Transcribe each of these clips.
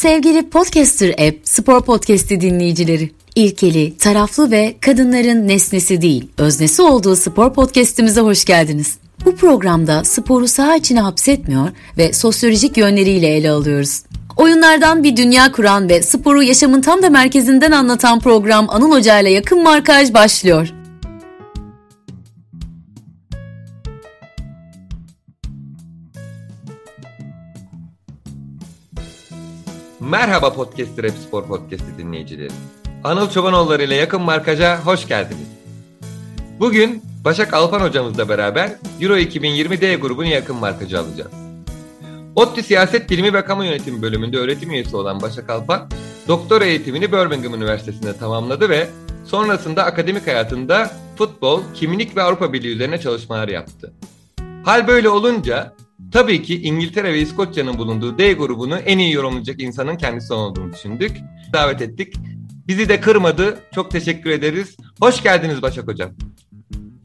Sevgili Podcaster App Spor Podcast'i dinleyicileri, ilkeli, taraflı ve kadınların nesnesi değil, öznesi olduğu spor podcast'imize hoş geldiniz. Bu programda sporu saha içine hapsetmiyor ve sosyolojik yönleriyle ele alıyoruz. Oyunlardan bir dünya kuran ve sporu yaşamın tam da merkezinden anlatan program Anıl Hoca ile yakın markaj başlıyor. Merhaba Podcaster Rap Spor Podcast'i dinleyicileri. Anıl Çobanoğulları ile yakın markaja hoş geldiniz. Bugün Başak Alpan hocamızla beraber Euro 2020 D grubunu yakın markacı alacağız. ODTÜ Siyaset Bilimi ve Kamu Yönetimi bölümünde öğretim üyesi olan Başak Alpan, doktora eğitimini Birmingham Üniversitesi'nde tamamladı ve sonrasında akademik hayatında futbol, kimlik ve Avrupa Birliği üzerine çalışmalar yaptı. Hal böyle olunca Tabii ki İngiltere ve İskoçya'nın bulunduğu D grubunu en iyi yorumlayacak insanın kendisi olduğunu düşündük. Davet ettik. Bizi de kırmadı. Çok teşekkür ederiz. Hoş geldiniz Başak Hocam.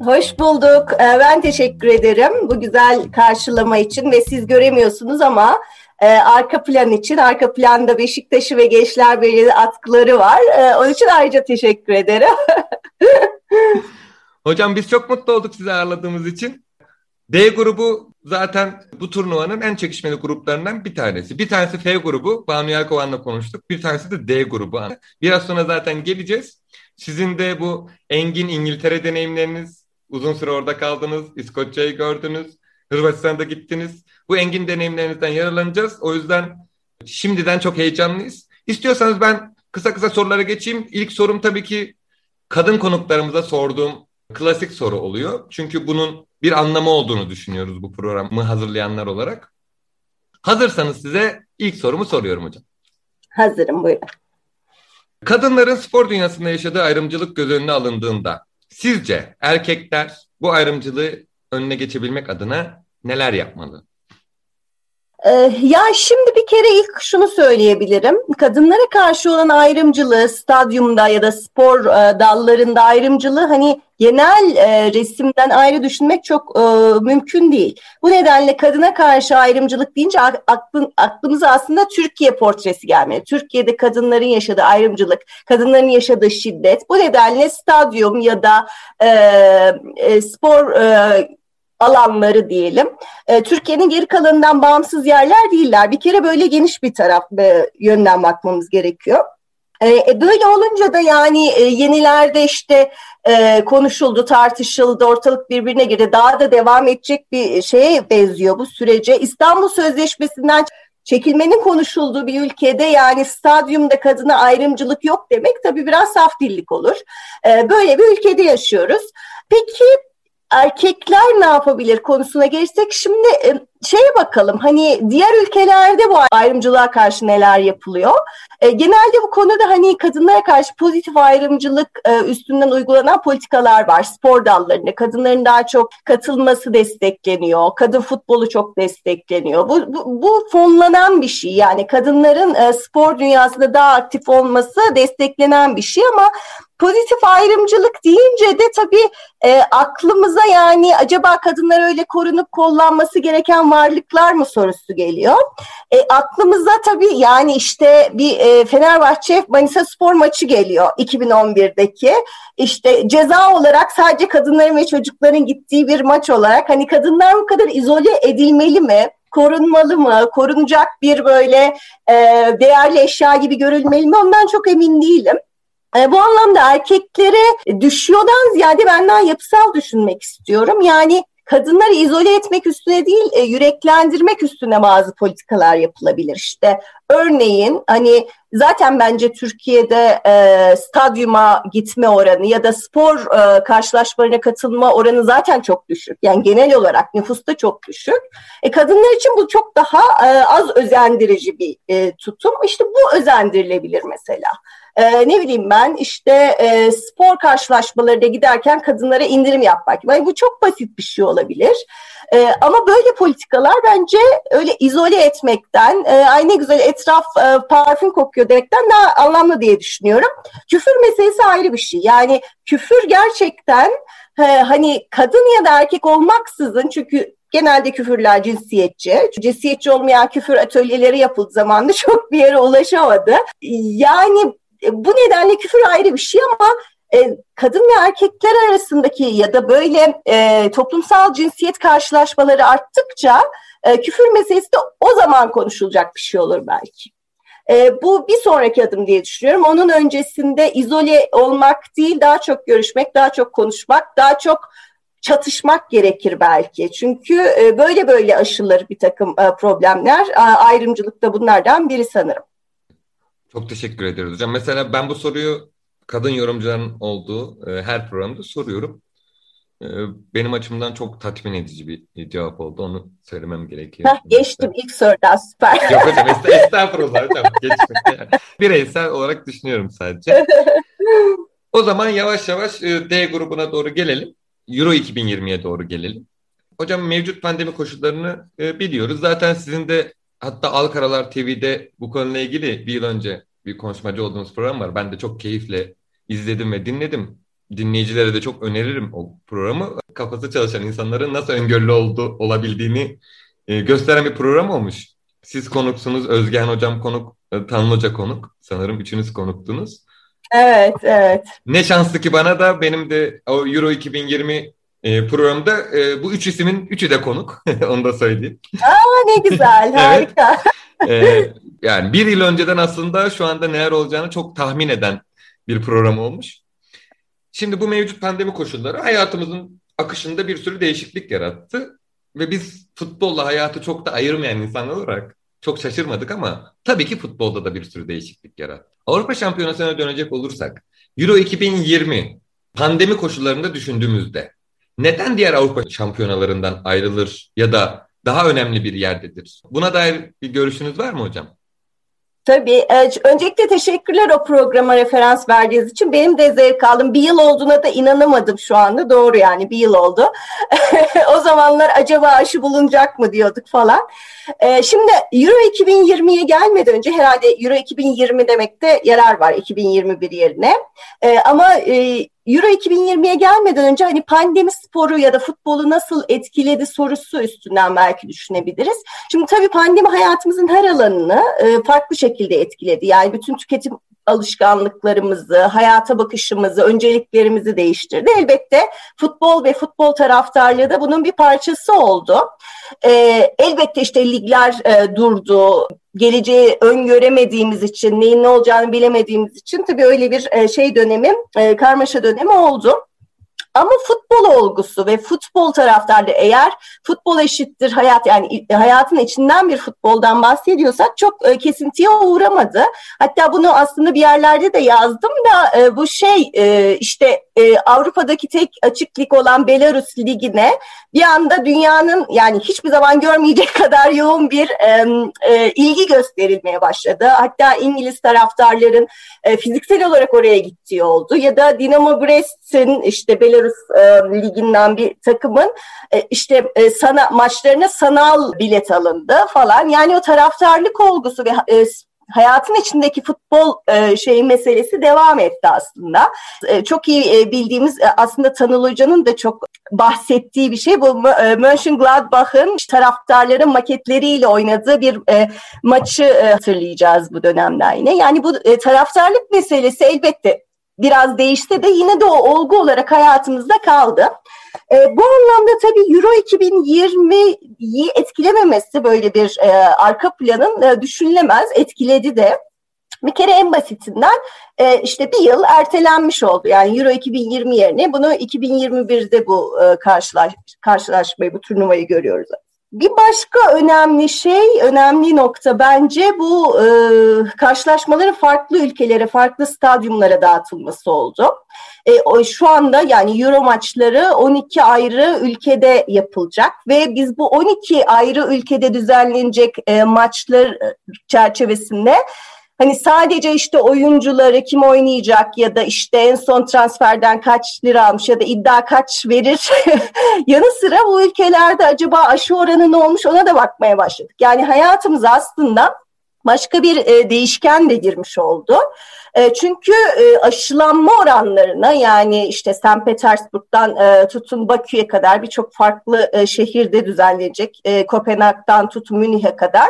Hoş bulduk. Ee, ben teşekkür ederim bu güzel karşılama için ve siz göremiyorsunuz ama e, arka plan için, arka planda Beşiktaş'ı ve Gençler Birliği atkıları var. E, onun için ayrıca teşekkür ederim. Hocam biz çok mutlu olduk sizi ağırladığımız için. D grubu zaten bu turnuvanın en çekişmeli gruplarından bir tanesi. Bir tanesi F grubu. Banu Yelkovan'la konuştuk. Bir tanesi de D grubu. Biraz sonra zaten geleceğiz. Sizin de bu engin İngiltere deneyimleriniz, uzun süre orada kaldınız, İskoçya'yı gördünüz, Hırvatistan'da gittiniz. Bu engin deneyimlerinizden yararlanacağız. O yüzden şimdiden çok heyecanlıyız. İstiyorsanız ben kısa kısa sorulara geçeyim. İlk sorum tabii ki kadın konuklarımıza sorduğum klasik soru oluyor. Çünkü bunun bir anlamı olduğunu düşünüyoruz bu programı hazırlayanlar olarak. Hazırsanız size ilk sorumu soruyorum hocam. Hazırım buyurun. Kadınların spor dünyasında yaşadığı ayrımcılık göz önüne alındığında sizce erkekler bu ayrımcılığı önüne geçebilmek adına neler yapmalı? Ee, ya şimdi bir kere ilk şunu söyleyebilirim. Kadınlara karşı olan ayrımcılığı stadyumda ya da spor e, dallarında ayrımcılığı hani genel e, resimden ayrı düşünmek çok e, mümkün değil. Bu nedenle kadına karşı ayrımcılık deyince aklın, aklımıza aslında Türkiye portresi gelmeli. Türkiye'de kadınların yaşadığı ayrımcılık, kadınların yaşadığı şiddet. Bu nedenle stadyum ya da spor alanları diyelim. E, Türkiye'nin geri kalanından bağımsız yerler değiller. Bir kere böyle geniş bir taraf e, yönden bakmamız gerekiyor. E, e böyle olunca da yani e, yenilerde işte e, konuşuldu, tartışıldı, ortalık birbirine girdi. Daha da devam edecek bir şeye benziyor bu sürece. İstanbul Sözleşmesi'nden çekilmenin konuşulduğu bir ülkede yani stadyumda kadına ayrımcılık yok demek tabii biraz saf dillik olur. E, böyle bir ülkede yaşıyoruz. Peki erkekler ne yapabilir konusuna gelirsek şimdi e, şeye bakalım hani diğer ülkelerde bu ayrımcılığa karşı neler yapılıyor? E, genelde bu konuda hani kadınlara karşı pozitif ayrımcılık e, üstünden uygulanan politikalar var. Spor dallarında kadınların daha çok katılması destekleniyor. Kadın futbolu çok destekleniyor. Bu, bu, bu fonlanan bir şey yani kadınların e, spor dünyasında daha aktif olması desteklenen bir şey ama pozitif ayrımcılık deyince de tabii e, aklımıza yani acaba kadınlar öyle korunup kollanması gereken varlıklar mı sorusu geliyor. E, aklımıza tabii yani işte bir e, Fenerbahçe Manisa Spor maçı geliyor 2011'deki. İşte ceza olarak sadece kadınların ve çocukların gittiği bir maç olarak hani kadınlar bu kadar izole edilmeli mi? korunmalı mı, korunacak bir böyle e, değerli eşya gibi görülmeli mi ondan çok emin değilim. E, bu anlamda erkeklere düşüyordan ziyade benden yapısal düşünmek istiyorum. Yani kadınları izole etmek üstüne değil, e, yüreklendirmek üstüne bazı politikalar yapılabilir. İşte örneğin hani zaten bence Türkiye'de e, stadyuma gitme oranı ya da spor e, karşılaşmalarına katılma oranı zaten çok düşük. Yani genel olarak nüfusta çok düşük. E, kadınlar için bu çok daha e, az özendirici bir e, tutum. İşte bu özendirilebilir mesela e, ne bileyim ben işte e, spor karşılaşmalarına giderken kadınlara indirim yapmak. Yani bu çok basit bir şey olabilir. E, ama böyle politikalar bence öyle izole etmekten, e, ay ne güzel etraf e, parfüm kokuyor demekten daha anlamlı diye düşünüyorum. Küfür meselesi ayrı bir şey. Yani küfür gerçekten e, hani kadın ya da erkek olmaksızın çünkü Genelde küfürler cinsiyetçi. Cinsiyetçi olmayan küfür atölyeleri yapıldı zamanında çok bir yere ulaşamadı. Yani bu nedenle küfür ayrı bir şey ama e, kadın ve erkekler arasındaki ya da böyle e, toplumsal cinsiyet karşılaşmaları arttıkça e, küfür meselesi de o zaman konuşulacak bir şey olur belki. E, bu bir sonraki adım diye düşünüyorum. Onun öncesinde izole olmak değil, daha çok görüşmek, daha çok konuşmak, daha çok çatışmak gerekir belki. Çünkü e, böyle böyle aşılır bir takım e, problemler. E, ayrımcılık da bunlardan biri sanırım. Çok teşekkür ederiz hocam. Mesela ben bu soruyu kadın yorumcuların olduğu e, her programda soruyorum. E, benim açımdan çok tatmin edici bir cevap oldu. Onu söylemem gerekiyor. Heh, geçtim ilk sorudan süper. Yok hocam est estağfurullah hocam. Geçme. Bireysel olarak düşünüyorum sadece. O zaman yavaş yavaş e, D grubuna doğru gelelim. Euro 2020'ye doğru gelelim. Hocam mevcut pandemi koşullarını e, biliyoruz. Zaten sizin de hatta Alkaralar TV'de bu konuyla ilgili bir yıl önce bir konuşmacı olduğunuz program var. Ben de çok keyifle izledim ve dinledim. Dinleyicilere de çok öneririm o programı. Kafası çalışan insanların nasıl öngörülü oldu, olabildiğini e, gösteren bir program olmuş. Siz konuksunuz, Özgen Hocam konuk, e, Tanrı Hoca konuk. Sanırım üçünüz konuktunuz. Evet, evet. Ne şanslı ki bana da benim de o Euro 2020 e, programda e, bu üç ismin üçü de konuk. Onu da söyleyeyim. Aa ne güzel, harika. e, yani bir yıl önceden aslında şu anda neler olacağını çok tahmin eden bir program olmuş. Şimdi bu mevcut pandemi koşulları hayatımızın akışında bir sürü değişiklik yarattı. Ve biz futbolla hayatı çok da ayırmayan insanlar olarak çok şaşırmadık ama tabii ki futbolda da bir sürü değişiklik yarattı. Avrupa Şampiyonası'na dönecek olursak Euro 2020 pandemi koşullarında düşündüğümüzde neden diğer Avrupa şampiyonalarından ayrılır ya da daha önemli bir yerdedir? Buna dair bir görüşünüz var mı hocam? Tabii. Öncelikle teşekkürler o programa referans verdiğiniz için. Benim de zevk aldım. Bir yıl olduğuna da inanamadım şu anda. Doğru yani bir yıl oldu. o zamanlar acaba aşı bulunacak mı diyorduk falan. Şimdi Euro 2020'ye gelmeden önce herhalde Euro 2020 demekte yarar var 2021 yerine. Ama Euro 2020'ye gelmeden önce hani pandemi sporu ya da futbolu nasıl etkiledi sorusu üstünden belki düşünebiliriz. Şimdi tabii pandemi hayatımızın her alanını e, farklı şekilde etkiledi. Yani bütün tüketim alışkanlıklarımızı, hayata bakışımızı, önceliklerimizi değiştirdi. Elbette futbol ve futbol taraftarlığı da bunun bir parçası oldu. E, elbette işte ligler e, durdu, geleceği öngöremediğimiz için, neyin ne olacağını bilemediğimiz için tabii öyle bir e, şey dönemi, e, karmaşa dönemi oldu. Ama futbol olgusu ve futbol taraftarı eğer futbol eşittir hayat yani hayatın içinden bir futboldan bahsediyorsak çok e, kesintiye uğramadı. Hatta bunu aslında bir yerlerde de yazdım da e, bu şey e, işte e, Avrupa'daki tek açık lig olan Belarus Ligi'ne bir anda dünyanın yani hiçbir zaman görmeyecek kadar yoğun bir e, e, ilgi gösterilmeye başladı. Hatta İngiliz taraftarların e, fiziksel olarak oraya gittiği oldu ya da Dinamo Brest'in işte Belarus e, liginden bir takımın e, işte e, sana maçlarına sanal bilet alındı falan. Yani o taraftarlık olgusu ve e, hayatın içindeki futbol e, şey meselesi devam etti aslında. E, çok iyi e, bildiğimiz e, aslında Tanıl Hoca'nın da çok bahsettiği bir şey. Bu e, Mönchengladbach'ın taraftarların maketleriyle oynadığı bir e, maçı e, hatırlayacağız bu dönemden yine. Yani bu e, taraftarlık meselesi elbette biraz değişse de yine de o olgu olarak hayatımızda kaldı. E, bu anlamda tabii Euro 2020'yi etkilememesi böyle bir e, arka planın e, düşünülemez, etkiledi de. Bir kere en basitinden e, işte bir yıl ertelenmiş oldu. Yani Euro 2020 yerine bunu 2021'de bu e, karşılaş, karşılaşmayı, bu turnuvayı görüyoruz. Bir başka önemli şey, önemli nokta bence bu e, karşılaşmaların farklı ülkelere, farklı stadyumlara dağıtılması oldu. E, şu anda yani Euro maçları 12 ayrı ülkede yapılacak ve biz bu 12 ayrı ülkede düzenlenecek e, maçlar çerçevesinde Hani sadece işte oyuncuları kim oynayacak ya da işte en son transferden kaç lira almış ya da iddia kaç verir yanı sıra bu ülkelerde acaba aşı oranı ne olmuş ona da bakmaya başladık. Yani hayatımız aslında başka bir e, değişken de girmiş oldu. E, çünkü e, aşılanma oranlarına yani işte St. Petersburg'dan e, tutun Bakü'ye kadar birçok farklı e, şehirde düzenlenecek. E, Kopenhag'dan tutun Münih'e kadar.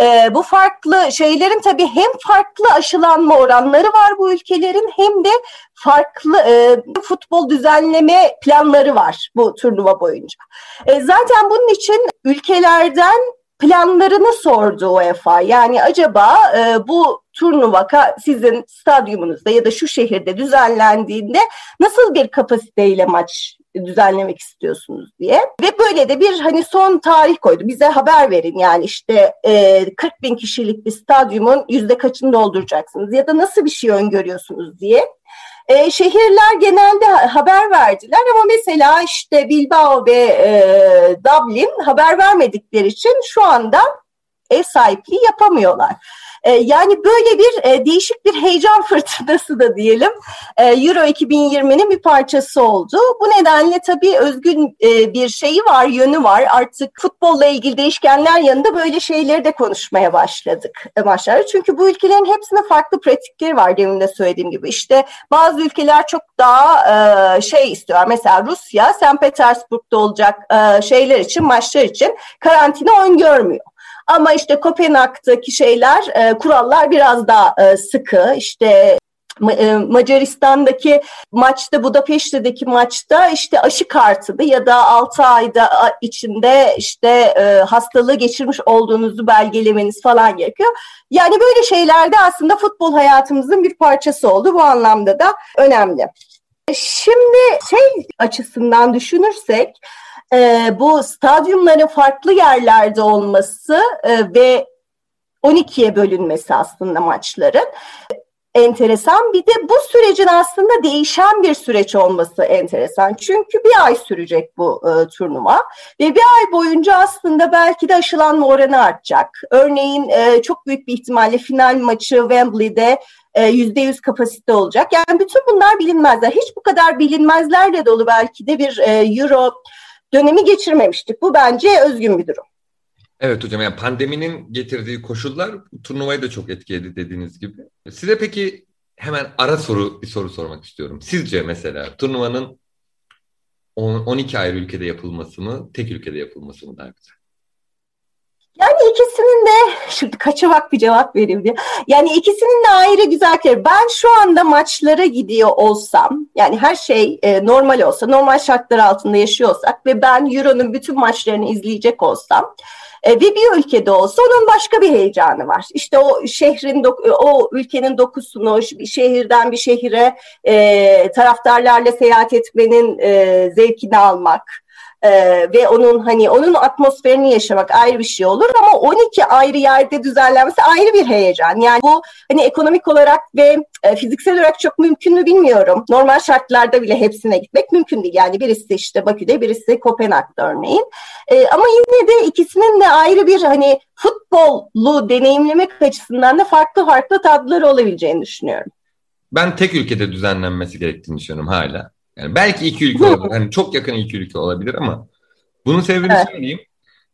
E, bu farklı şeylerin tabii hem farklı aşılanma oranları var bu ülkelerin hem de farklı e, futbol düzenleme planları var bu turnuva boyunca. E, zaten bunun için ülkelerden planlarını sordu UEFA. Yani acaba e, bu turnuva sizin stadyumunuzda ya da şu şehirde düzenlendiğinde nasıl bir kapasiteyle maç düzenlemek istiyorsunuz diye. Ve böyle de bir hani son tarih koydu. Bize haber verin yani işte e, 40 bin kişilik bir stadyumun yüzde kaçını dolduracaksınız ya da nasıl bir şey öngörüyorsunuz diye. E, şehirler genelde haber verdiler ama mesela işte Bilbao ve e, Dublin haber vermedikleri için şu anda ev sahipliği yapamıyorlar. E, yani böyle bir e, değişik bir heyecan fırtınası da diyelim e, Euro 2020'nin bir parçası oldu. Bu nedenle tabii özgün e, bir şeyi var, yönü var. Artık futbolla ilgili değişkenler yanında böyle şeyleri de konuşmaya başladık e, maçlarda. Çünkü bu ülkelerin hepsinde farklı pratikleri var demin de söylediğim gibi. İşte bazı ülkeler çok daha e, şey istiyor. Mesela Rusya, St. Petersburg'da olacak e, şeyler için, maçlar için karantina öngörmüyor. Ama işte Kopenhag'daki şeyler, e, kurallar biraz daha e, sıkı. İşte e, Macaristan'daki maçta, Budapeşte'deki maçta işte aşı kartıdı ya da 6 ayda içinde işte e, hastalığı geçirmiş olduğunuzu belgelemeniz falan gerekiyor. Yani böyle şeylerde aslında futbol hayatımızın bir parçası oldu. Bu anlamda da önemli. Şimdi şey açısından düşünürsek e, bu stadyumların farklı yerlerde olması e, ve 12'ye bölünmesi aslında maçların enteresan. Bir de bu sürecin aslında değişen bir süreç olması enteresan. Çünkü bir ay sürecek bu e, turnuva ve bir ay boyunca aslında belki de aşılanma oranı artacak. Örneğin e, çok büyük bir ihtimalle final maçı Wembley'de e, yüzde yüz kapasite olacak. Yani bütün bunlar bilinmezler. Hiç bu kadar bilinmezlerle dolu belki de bir e, Euro dönemi geçirmemiştik. Bu bence özgün bir durum. Evet hocam yani pandeminin getirdiği koşullar turnuvayı da çok etkiledi dediğiniz gibi. Size peki hemen ara soru bir soru sormak istiyorum. Sizce mesela turnuvanın 12 ayrı ülkede yapılması mı, tek ülkede yapılması mı daha güzel? Yani ikisinin de şimdi kaçamak bir cevap vereyim diye. Yani ikisinin de ayrı güzellikleri. Ben şu anda maçlara gidiyor olsam yani her şey e, normal olsa, normal şartlar altında yaşıyorsak ve ben Euro'nun bütün maçlarını izleyecek olsam e, ve bir ülkede olsa onun başka bir heyecanı var. İşte o şehrin, o ülkenin dokusunu, bir şehirden bir şehire e, taraftarlarla seyahat etmenin e, zevkini almak e, ve onun hani onun atmosferini yaşamak ayrı bir şey olur ama 12 ayrı yerde düzenlenmesi ayrı bir heyecan. Yani bu hani ekonomik olarak ve e, fiziksel olarak çok mümkün mü bilmiyorum. Normal şartlarda bile hepsine gitmek mümkün değil. Yani birisi işte Bakü'de, birisi Kopenhag'da örneğin. E, ama yine de ikisinin de ayrı bir hani futbolu deneyimlemek açısından da farklı farklı tatları olabileceğini düşünüyorum. Ben tek ülkede düzenlenmesi gerektiğini düşünüyorum hala. Yani belki iki ülke olabilir. Hani çok yakın iki ülke olabilir ama bunun sebebini evet. söyleyeyim.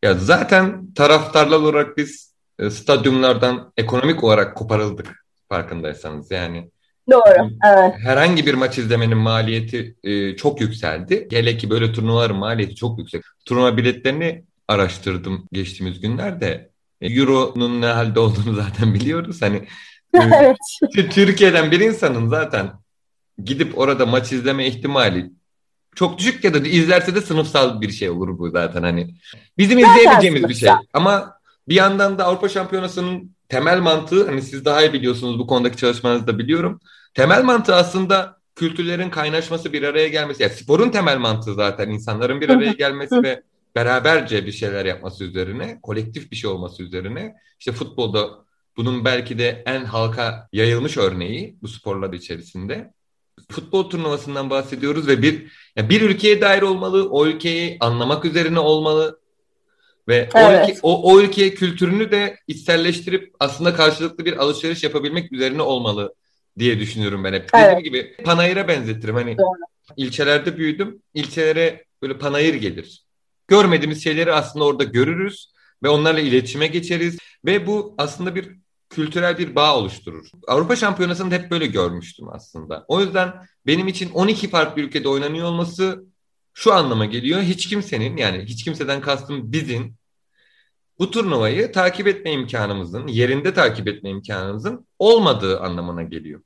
Ya zaten taraftarlar olarak biz e, stadyumlardan ekonomik olarak koparıldık farkındaysanız. Yani Doğru. Evet. Herhangi bir maç izlemenin maliyeti e, çok yükseldi. Hele ki böyle turnuvaların maliyeti çok yüksek. Turnuva biletlerini araştırdım geçtiğimiz günlerde. E, Euro'nun ne halde olduğunu zaten biliyoruz. Hani evet. Türkiye'den bir insanın zaten gidip orada maç izleme ihtimali çok düşük ya da izlerse de sınıfsal bir şey olur bu zaten hani. Bizim zaten izleyebileceğimiz sınıfsal. bir şey. Ama bir yandan da Avrupa Şampiyonası'nın temel mantığı hani siz daha iyi biliyorsunuz bu konudaki çalışmanızı da biliyorum. Temel mantığı aslında kültürlerin kaynaşması bir araya gelmesi. Yani sporun temel mantığı zaten insanların bir araya gelmesi ve beraberce bir şeyler yapması üzerine, kolektif bir şey olması üzerine. İşte futbolda bunun belki de en halka yayılmış örneği bu sporlar içerisinde futbol turnuvasından bahsediyoruz ve bir yani bir ülkeye dair olmalı, o ülkeyi anlamak üzerine olmalı ve evet. o, ülke, o, o ülkeye kültürünü de içselleştirip aslında karşılıklı bir alışveriş yapabilmek üzerine olmalı diye düşünüyorum ben hep. Evet. Dediğim gibi panayıra benzetirim. Hani Doğru. ilçelerde büyüdüm. İlçelere böyle panayır gelir. Görmediğimiz şeyleri aslında orada görürüz ve onlarla iletişime geçeriz ve bu aslında bir kültürel bir bağ oluşturur. Avrupa Şampiyonası'nda hep böyle görmüştüm aslında. O yüzden benim için 12 farklı ülkede oynanıyor olması şu anlama geliyor. Hiç kimsenin yani hiç kimseden kastım bizim bu turnuvayı takip etme imkanımızın, yerinde takip etme imkanımızın olmadığı anlamına geliyor.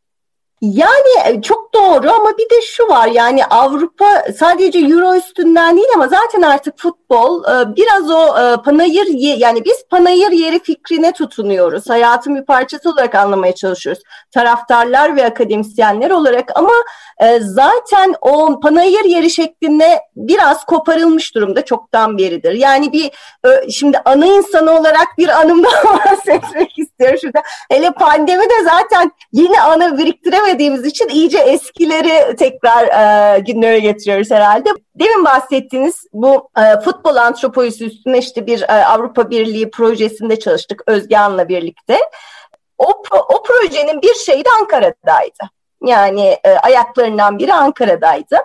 Yani e, çok doğru ama bir de şu var yani Avrupa sadece Euro üstünden değil ama zaten artık futbol e, biraz o e, panayır yani biz panayır yeri fikrine tutunuyoruz. Hayatın bir parçası olarak anlamaya çalışıyoruz. Taraftarlar ve akademisyenler olarak ama zaten o panayır yeri şeklinde biraz koparılmış durumda çoktan beridir. Yani bir şimdi ana insanı olarak bir anımdan bahsetmek istiyorum şurada. Hele pandemi de zaten yeni anı biriktiremedi görmediğimiz için iyice eskileri tekrar e, günlere getiriyoruz herhalde. Demin bahsettiğiniz bu e, futbol antropolojisi üstüne işte bir e, Avrupa Birliği projesinde çalıştık Özge Han'la birlikte. O, o projenin bir şeyi de Ankara'daydı. Yani e, ayaklarından biri Ankara'daydı.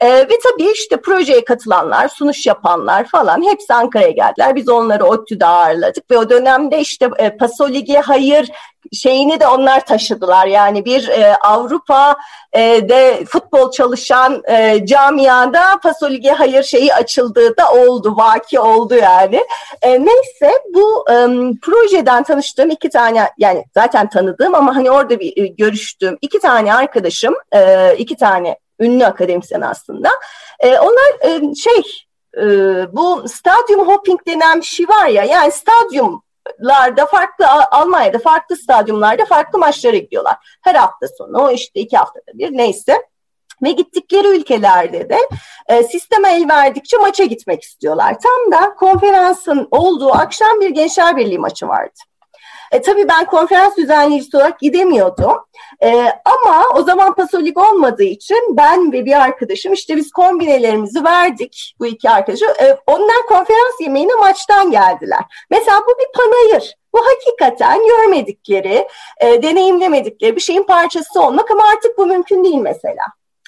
E, ve tabii işte projeye katılanlar, sunuş yapanlar falan hepsi Ankara'ya geldiler. Biz onları ODTÜ'de ağırladık ve o dönemde işte e, Pasolig'e hayır şeyini de onlar taşıdılar. Yani bir e, Avrupa e, de futbol çalışan e, camiada Pasolig'e hayır şeyi açıldığı da oldu, vaki oldu yani. E, neyse bu e, projeden tanıştığım iki tane yani zaten tanıdığım ama hani orada bir e, görüştüğüm iki tane arkadaşım, e, iki tane ünlü akademisyen aslında. E, onlar e, şey e, bu stadyum hopping denen bir şey var ya yani stadyum larda farklı Almanya'da farklı stadyumlarda farklı maçlara gidiyorlar. Her hafta sonu işte iki haftada bir neyse. Ve gittikleri ülkelerde de e, sisteme el verdikçe maça gitmek istiyorlar. Tam da konferansın olduğu akşam bir Gençler Birliği maçı vardı. E, tabii ben konferans düzenleyicisi olarak gidemiyordum. E, ama o zaman pasolik olmadığı için ben ve bir arkadaşım işte biz kombinelerimizi verdik bu iki arkadaşı. E, onlar konferans yemeğine maçtan geldiler. Mesela bu bir panayır. Bu hakikaten görmedikleri, e, deneyimlemedikleri bir şeyin parçası olmak ama artık bu mümkün değil mesela.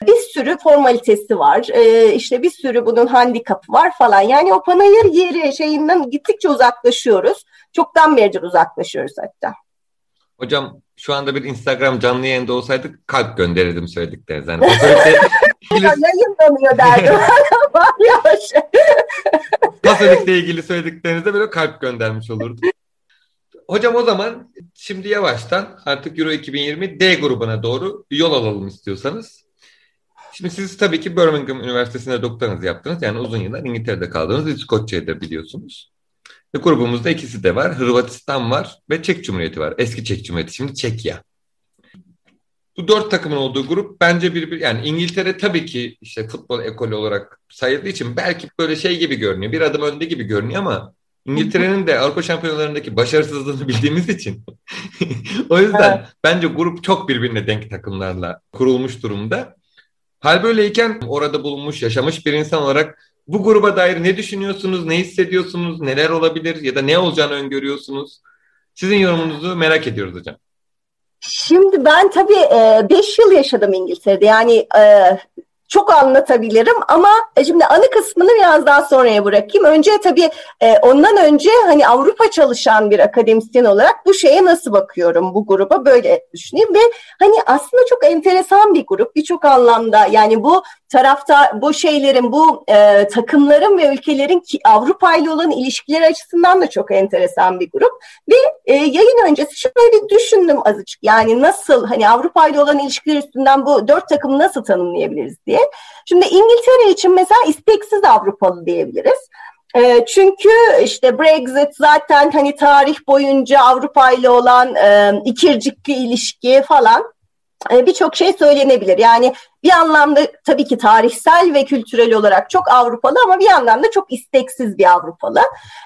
Bir sürü formalitesi var, e, işte bir sürü bunun handikapı var falan. Yani o panayır yeri şeyinden gittikçe uzaklaşıyoruz. Çoktan beridir uzaklaşıyoruz hatta. Hocam şu anda bir Instagram canlı yayında olsaydık kalp gönderirdim söyledikleriniz. Yani ilgili... Yayınlanıyor derdim. Yavaş. Pasolik'le ilgili söylediklerinizde böyle kalp göndermiş olurdum. Hocam o zaman şimdi yavaştan artık Euro 2020 D grubuna doğru yol alalım istiyorsanız. Şimdi siz tabii ki Birmingham Üniversitesi'nde doktoranızı yaptınız. Yani uzun yıllar İngiltere'de kaldınız. İskoçya'yı da biliyorsunuz. Ve grubumuzda ikisi de var. Hırvatistan var ve Çek Cumhuriyeti var. Eski Çek Cumhuriyeti şimdi Çekya. Bu dört takımın olduğu grup bence bir, bir yani İngiltere tabii ki işte futbol ekolü olarak sayıldığı için belki böyle şey gibi görünüyor. Bir adım önde gibi görünüyor ama İngiltere'nin de Avrupa şampiyonalarındaki başarısızlığını bildiğimiz için o yüzden evet. bence grup çok birbirine denk takımlarla kurulmuş durumda. Hal böyleyken orada bulunmuş, yaşamış bir insan olarak bu gruba dair ne düşünüyorsunuz, ne hissediyorsunuz, neler olabilir ya da ne olacağını öngörüyorsunuz? Sizin yorumunuzu merak ediyoruz hocam. Şimdi ben tabii 5 e, yıl yaşadım İngiltere'de. Yani e, çok anlatabilirim ama e, şimdi anı kısmını biraz daha sonraya bırakayım. Önce tabii ondan önce hani Avrupa çalışan bir akademisyen olarak bu şeye nasıl bakıyorum bu gruba böyle düşüneyim ve hani aslında çok enteresan bir grup birçok anlamda yani bu tarafta bu şeylerin bu e, takımların ve ülkelerin ki Avrupa ile olan ilişkileri açısından da çok enteresan bir grup ve e, yayın öncesi şöyle düşündüm azıcık yani nasıl hani Avrupa ile olan ilişkiler üstünden bu dört takımı nasıl tanımlayabiliriz diye. Şimdi İngiltere için mesela isteksiz Avrupalı diyebiliriz. E, çünkü işte Brexit zaten hani tarih boyunca Avrupa ile olan e, ikircikli ilişki falan birçok şey söylenebilir. Yani bir anlamda tabii ki tarihsel ve kültürel olarak çok Avrupalı ama bir yandan da çok isteksiz bir Avrupalı.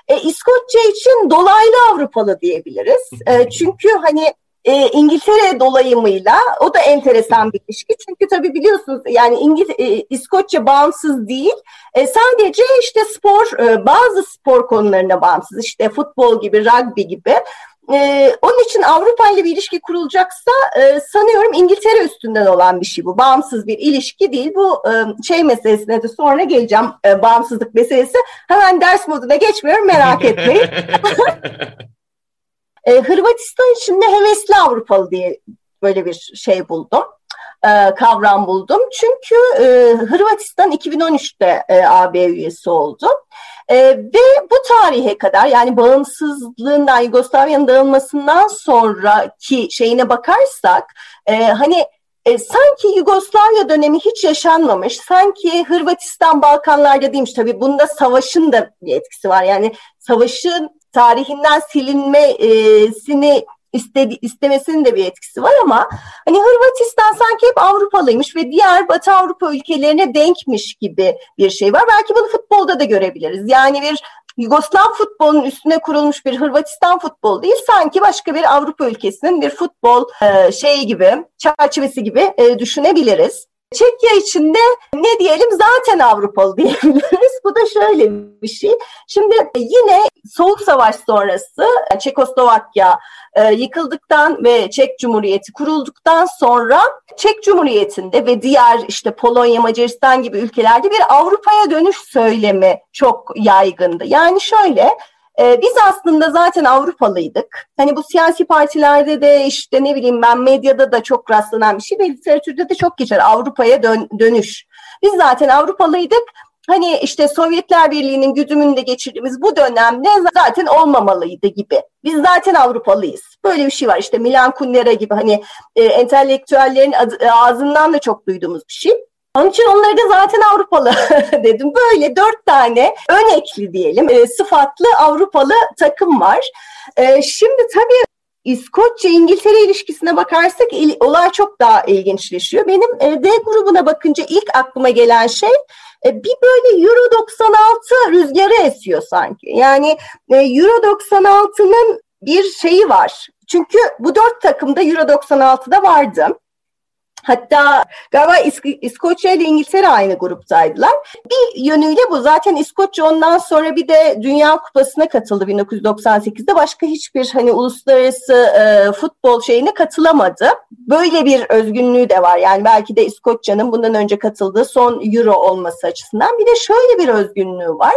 E, İskoçya için dolaylı Avrupalı diyebiliriz. E, çünkü hani e, İngiltere dolayımıyla o da enteresan bir ilişki. Çünkü tabii biliyorsunuz yani İngil e, İskoçya bağımsız değil. E, sadece işte spor e, bazı spor konularına bağımsız. İşte futbol gibi, rugby gibi. Ee, onun için Avrupa ile bir ilişki kurulacaksa e, sanıyorum İngiltere üstünden olan bir şey bu. Bağımsız bir ilişki değil. Bu e, şey meselesine de sonra geleceğim. E, bağımsızlık meselesi. Hemen ders moduna geçmiyorum merak etmeyin. E, Hırvatistan için de hevesli Avrupalı diye böyle bir şey buldum e, kavram buldum. Çünkü e, Hırvatistan 2013'te e, AB üyesi oldu. E, ve bu tarihe kadar yani bağımsızlığından Yugoslavya'nın dağılmasından sonraki şeyine bakarsak e, hani e, sanki Yugoslavya dönemi hiç yaşanmamış. Sanki Hırvatistan Balkanlarda değilmiş. Tabii bunda savaşın da bir etkisi var. Yani savaşın tarihinden silinmesini istedi, istemesinin de bir etkisi var ama hani Hırvatistan sanki hep Avrupalıymış ve diğer Batı Avrupa ülkelerine denkmiş gibi bir şey var. Belki bunu futbolda da görebiliriz. Yani bir Yugoslav futbolunun üstüne kurulmuş bir Hırvatistan futbolu değil, sanki başka bir Avrupa ülkesinin bir futbol e, şeyi gibi, çerçevesi gibi e, düşünebiliriz. Çekya içinde ne diyelim zaten Avrupalı diyebiliriz. Bu da şöyle bir şey. Şimdi yine Soğuk Savaş sonrası Çekoslovakya e, yıkıldıktan ve Çek Cumhuriyeti kurulduktan sonra Çek Cumhuriyeti'nde ve diğer işte Polonya, Macaristan gibi ülkelerde bir Avrupa'ya dönüş söylemi çok yaygındı. Yani şöyle ee, biz aslında zaten Avrupalıydık. Hani bu siyasi partilerde de işte ne bileyim ben medyada da çok rastlanan bir şey ve literatürde de çok geçer Avrupa'ya dön, dönüş. Biz zaten Avrupalıydık. Hani işte Sovyetler Birliği'nin güdümünde geçirdiğimiz bu dönemde zaten olmamalıydı gibi. Biz zaten Avrupalıyız. Böyle bir şey var. İşte Milan Kundera gibi hani e, entelektüellerin ağzından da çok duyduğumuz bir şey. Onun için onları da zaten Avrupalı dedim. Böyle dört tane ön ekli diyelim e, sıfatlı Avrupalı takım var. E, şimdi tabii İskoçya-İngiltere ilişkisine bakarsak il, olay çok daha ilginçleşiyor. Benim e, D grubuna bakınca ilk aklıma gelen şey e, bir böyle Euro 96 rüzgarı esiyor sanki. Yani e, Euro 96'nın bir şeyi var. Çünkü bu dört takımda Euro 96'da vardı. Hatta galiba İsk- İskoçya ile İngiltere aynı gruptaydılar. Bir yönüyle bu. Zaten İskoçya ondan sonra bir de Dünya Kupası'na katıldı 1998'de. Başka hiçbir hani uluslararası e, futbol şeyine katılamadı. Böyle bir özgünlüğü de var. Yani belki de İskoçya'nın bundan önce katıldığı son Euro olması açısından. Bir de şöyle bir özgünlüğü var.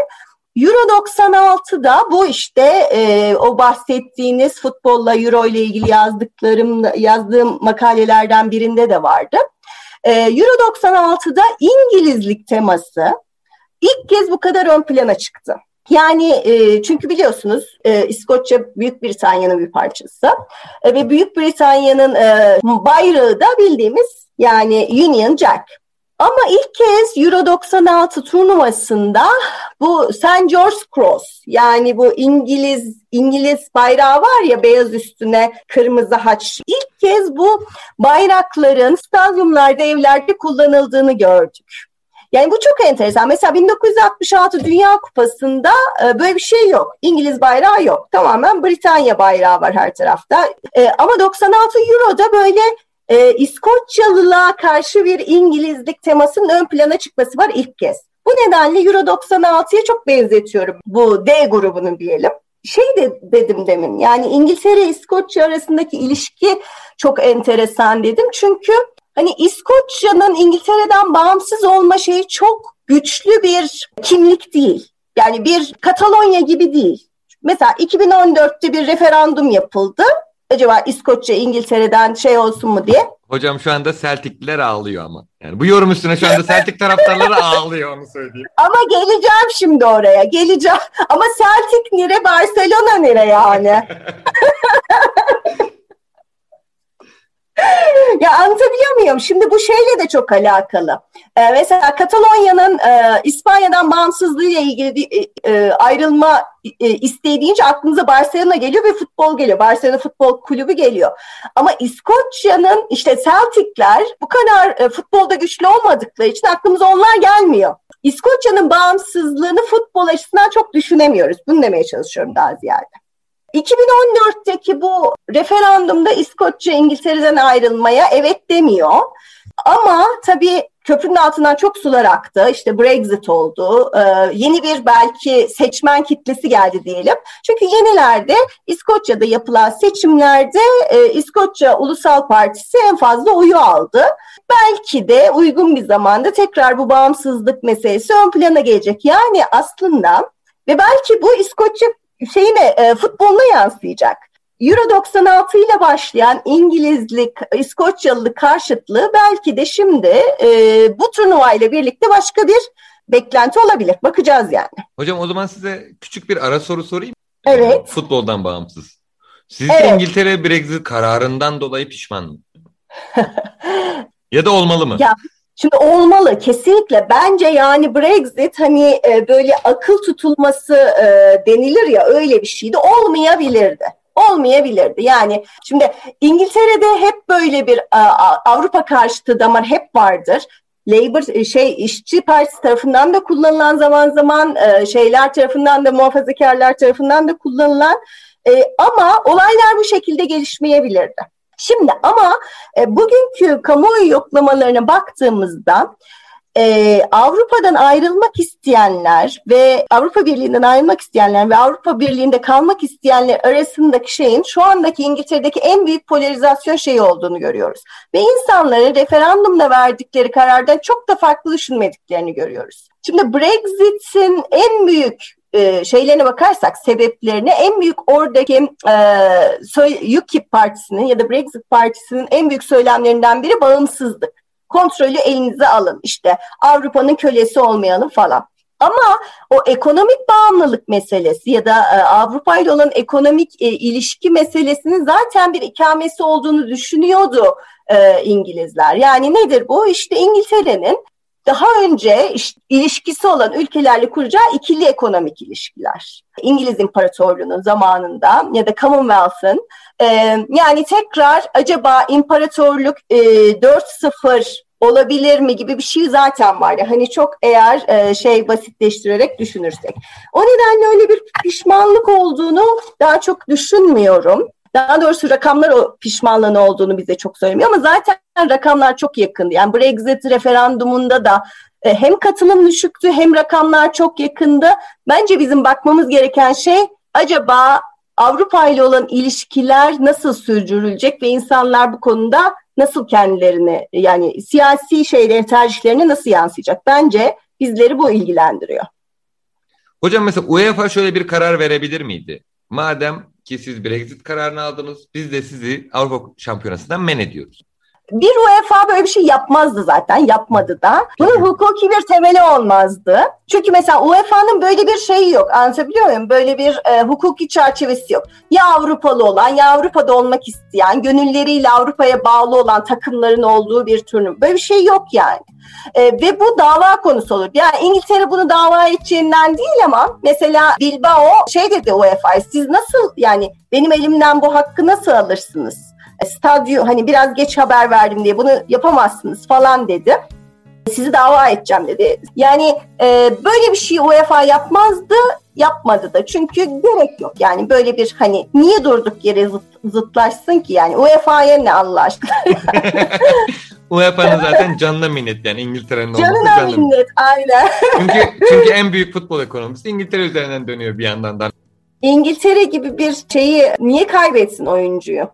Euro 96'da bu işte e, o bahsettiğiniz futbolla Euro ile ilgili yazdıklarım yazdığım makalelerden birinde de vardı. E, Euro 96'da İngilizlik teması ilk kez bu kadar ön plana çıktı. Yani e, çünkü biliyorsunuz e, İskoçya Büyük Britanya'nın bir parçası e, ve Büyük Britanya'nın e, bayrağı da bildiğimiz yani Union Jack. Ama ilk kez Euro 96 turnuvasında bu St. George Cross yani bu İngiliz İngiliz bayrağı var ya beyaz üstüne kırmızı haç. İlk kez bu bayrakların stadyumlarda, evlerde kullanıldığını gördük. Yani bu çok enteresan. Mesela 1966 Dünya Kupası'nda e, böyle bir şey yok. İngiliz bayrağı yok. Tamamen Britanya bayrağı var her tarafta. E, ama 96 Euro'da böyle e, İskoçyalılığa karşı bir İngilizlik temasının ön plana çıkması var ilk kez. Bu nedenle Euro 96'ya çok benzetiyorum bu D grubunun diyelim. Şey de dedim demin yani İngiltere İskoçya arasındaki ilişki çok enteresan dedim. Çünkü hani İskoçya'nın İngiltere'den bağımsız olma şeyi çok güçlü bir kimlik değil. Yani bir Katalonya gibi değil. Mesela 2014'te bir referandum yapıldı acaba İskoçya İngiltere'den şey olsun mu diye. Hocam şu anda Celtic'liler ağlıyor ama. Yani bu yorum üstüne şu anda Celtic taraftarları ağlıyor onu söyleyeyim. Ama geleceğim şimdi oraya. Geleceğim. Ama Celtic nere Barcelona nere yani? ya anlatabiliyor muyum? Şimdi bu şeyle de çok alakalı. Ee, mesela Katalonya'nın e, İspanya'dan bağımsızlığıyla ilgili e, e, ayrılma e, isteği deyince aklınıza Barcelona geliyor ve futbol geliyor. Barcelona Futbol Kulübü geliyor. Ama İskoçya'nın işte Celtic'ler bu kadar e, futbolda güçlü olmadıkları için aklımıza onlar gelmiyor. İskoçya'nın bağımsızlığını futbol açısından çok düşünemiyoruz. Bunu demeye çalışıyorum daha ziyade. 2014'teki bu referandumda İskoçya İngiltere'den ayrılmaya evet demiyor. Ama tabii köprünün altından çok sular aktı. İşte Brexit oldu. Ee, yeni bir belki seçmen kitlesi geldi diyelim. Çünkü yenilerde İskoçya'da yapılan seçimlerde e, İskoçya Ulusal Partisi en fazla oyu aldı. Belki de uygun bir zamanda tekrar bu bağımsızlık meselesi ön plana gelecek. Yani aslında ve belki bu İskoçya şeyine e, futboluna yansıyacak. Euro 96 ile başlayan İngilizlik, İskoçyalılık karşıtlığı belki de şimdi e, bu turnuva ile birlikte başka bir beklenti olabilir. Bakacağız yani. Hocam o zaman size küçük bir ara soru sorayım. Evet. Futboldan bağımsız. Sizce Evet. İngiltere Brexit kararından dolayı pişman mı? ya da olmalı mı? Ya, Şimdi olmalı kesinlikle. Bence yani Brexit hani e, böyle akıl tutulması e, denilir ya öyle bir şeydi. Olmayabilirdi. Olmayabilirdi. Yani şimdi İngiltere'de hep böyle bir e, Avrupa karşıtı damar hep vardır. Labour e, şey işçi partisi tarafından da kullanılan zaman zaman e, şeyler tarafından da muhafazakarlar tarafından da kullanılan e, ama olaylar bu şekilde gelişmeyebilirdi. Şimdi ama e, bugünkü kamuoyu yoklamalarına baktığımızda e, Avrupa'dan ayrılmak isteyenler ve Avrupa Birliği'nden ayrılmak isteyenler ve Avrupa Birliği'nde kalmak isteyenler arasındaki şeyin şu andaki İngiltere'deki en büyük polarizasyon şeyi olduğunu görüyoruz. Ve insanların referandumla verdikleri karardan çok da farklı düşünmediklerini görüyoruz. Şimdi Brexit'in en büyük e, şeylerine bakarsak sebeplerine en büyük oradaki e, UKIP partisinin ya da Brexit partisinin en büyük söylemlerinden biri bağımsızlık. Kontrolü elinize alın işte Avrupa'nın kölesi olmayalım falan. Ama o ekonomik bağımlılık meselesi ya da e, Avrupa ile olan ekonomik e, ilişki meselesinin zaten bir ikamesi olduğunu düşünüyordu e, İngilizler. Yani nedir bu? İşte İngiltere'nin daha önce işte, ilişkisi olan ülkelerle kuracağı ikili ekonomik ilişkiler. İngiliz İmparatorluğu'nun zamanında ya da Commonwealth'ın e, yani tekrar acaba imparatorluk e, 4-0 olabilir mi gibi bir şey zaten vardı. Hani çok eğer e, şey basitleştirerek düşünürsek. O nedenle öyle bir pişmanlık olduğunu daha çok düşünmüyorum. Daha doğrusu rakamlar o pişmanlığın olduğunu bize çok söylemiyor ama zaten rakamlar çok yakındı. Yani Brexit referandumunda da e, hem katılım düşüktü hem rakamlar çok yakındı. Bence bizim bakmamız gereken şey acaba Avrupa ile olan ilişkiler nasıl sürdürülecek ve insanlar bu konuda nasıl kendilerini yani siyasi şeylerin tercihlerine nasıl yansıyacak? Bence bizleri bu ilgilendiriyor. Hocam mesela UEFA şöyle bir karar verebilir miydi? Madem ki siz Brexit kararını aldınız, biz de sizi Avrupa Şampiyonası'ndan men ediyoruz. Bir UEFA böyle bir şey yapmazdı zaten, yapmadı da. Bunun hukuki bir temeli olmazdı. Çünkü mesela UEFA'nın böyle bir şeyi yok, anlatabiliyor muyum? Böyle bir e, hukuki çerçevesi yok. Ya Avrupalı olan, ya Avrupa'da olmak isteyen, gönülleriyle Avrupa'ya bağlı olan takımların olduğu bir turnuva. Böyle bir şey yok yani. E, ve bu dava konusu olur. Yani İngiltere bunu dava edeceğinden değil ama mesela Bilbao şey dedi UEFA'ya siz nasıl yani benim elimden bu hakkı nasıl alırsınız? Stadyum hani biraz geç haber verdim diye bunu yapamazsınız falan dedi. Sizi dava edeceğim dedi. Yani e, böyle bir şey UEFA yapmazdı, yapmadı da. Çünkü gerek yok. Yani böyle bir hani niye durduk yere zıt, zıtlaşsın ki yani UEFA'ya ne Allah aşkına. UEFA'nın zaten canına minnet yani İngiltere'nin olması canına canına minnet aynen. Çünkü, çünkü en büyük futbol ekonomisi İngiltere üzerinden dönüyor bir yandan da. İngiltere gibi bir şeyi niye kaybetsin oyuncuyu?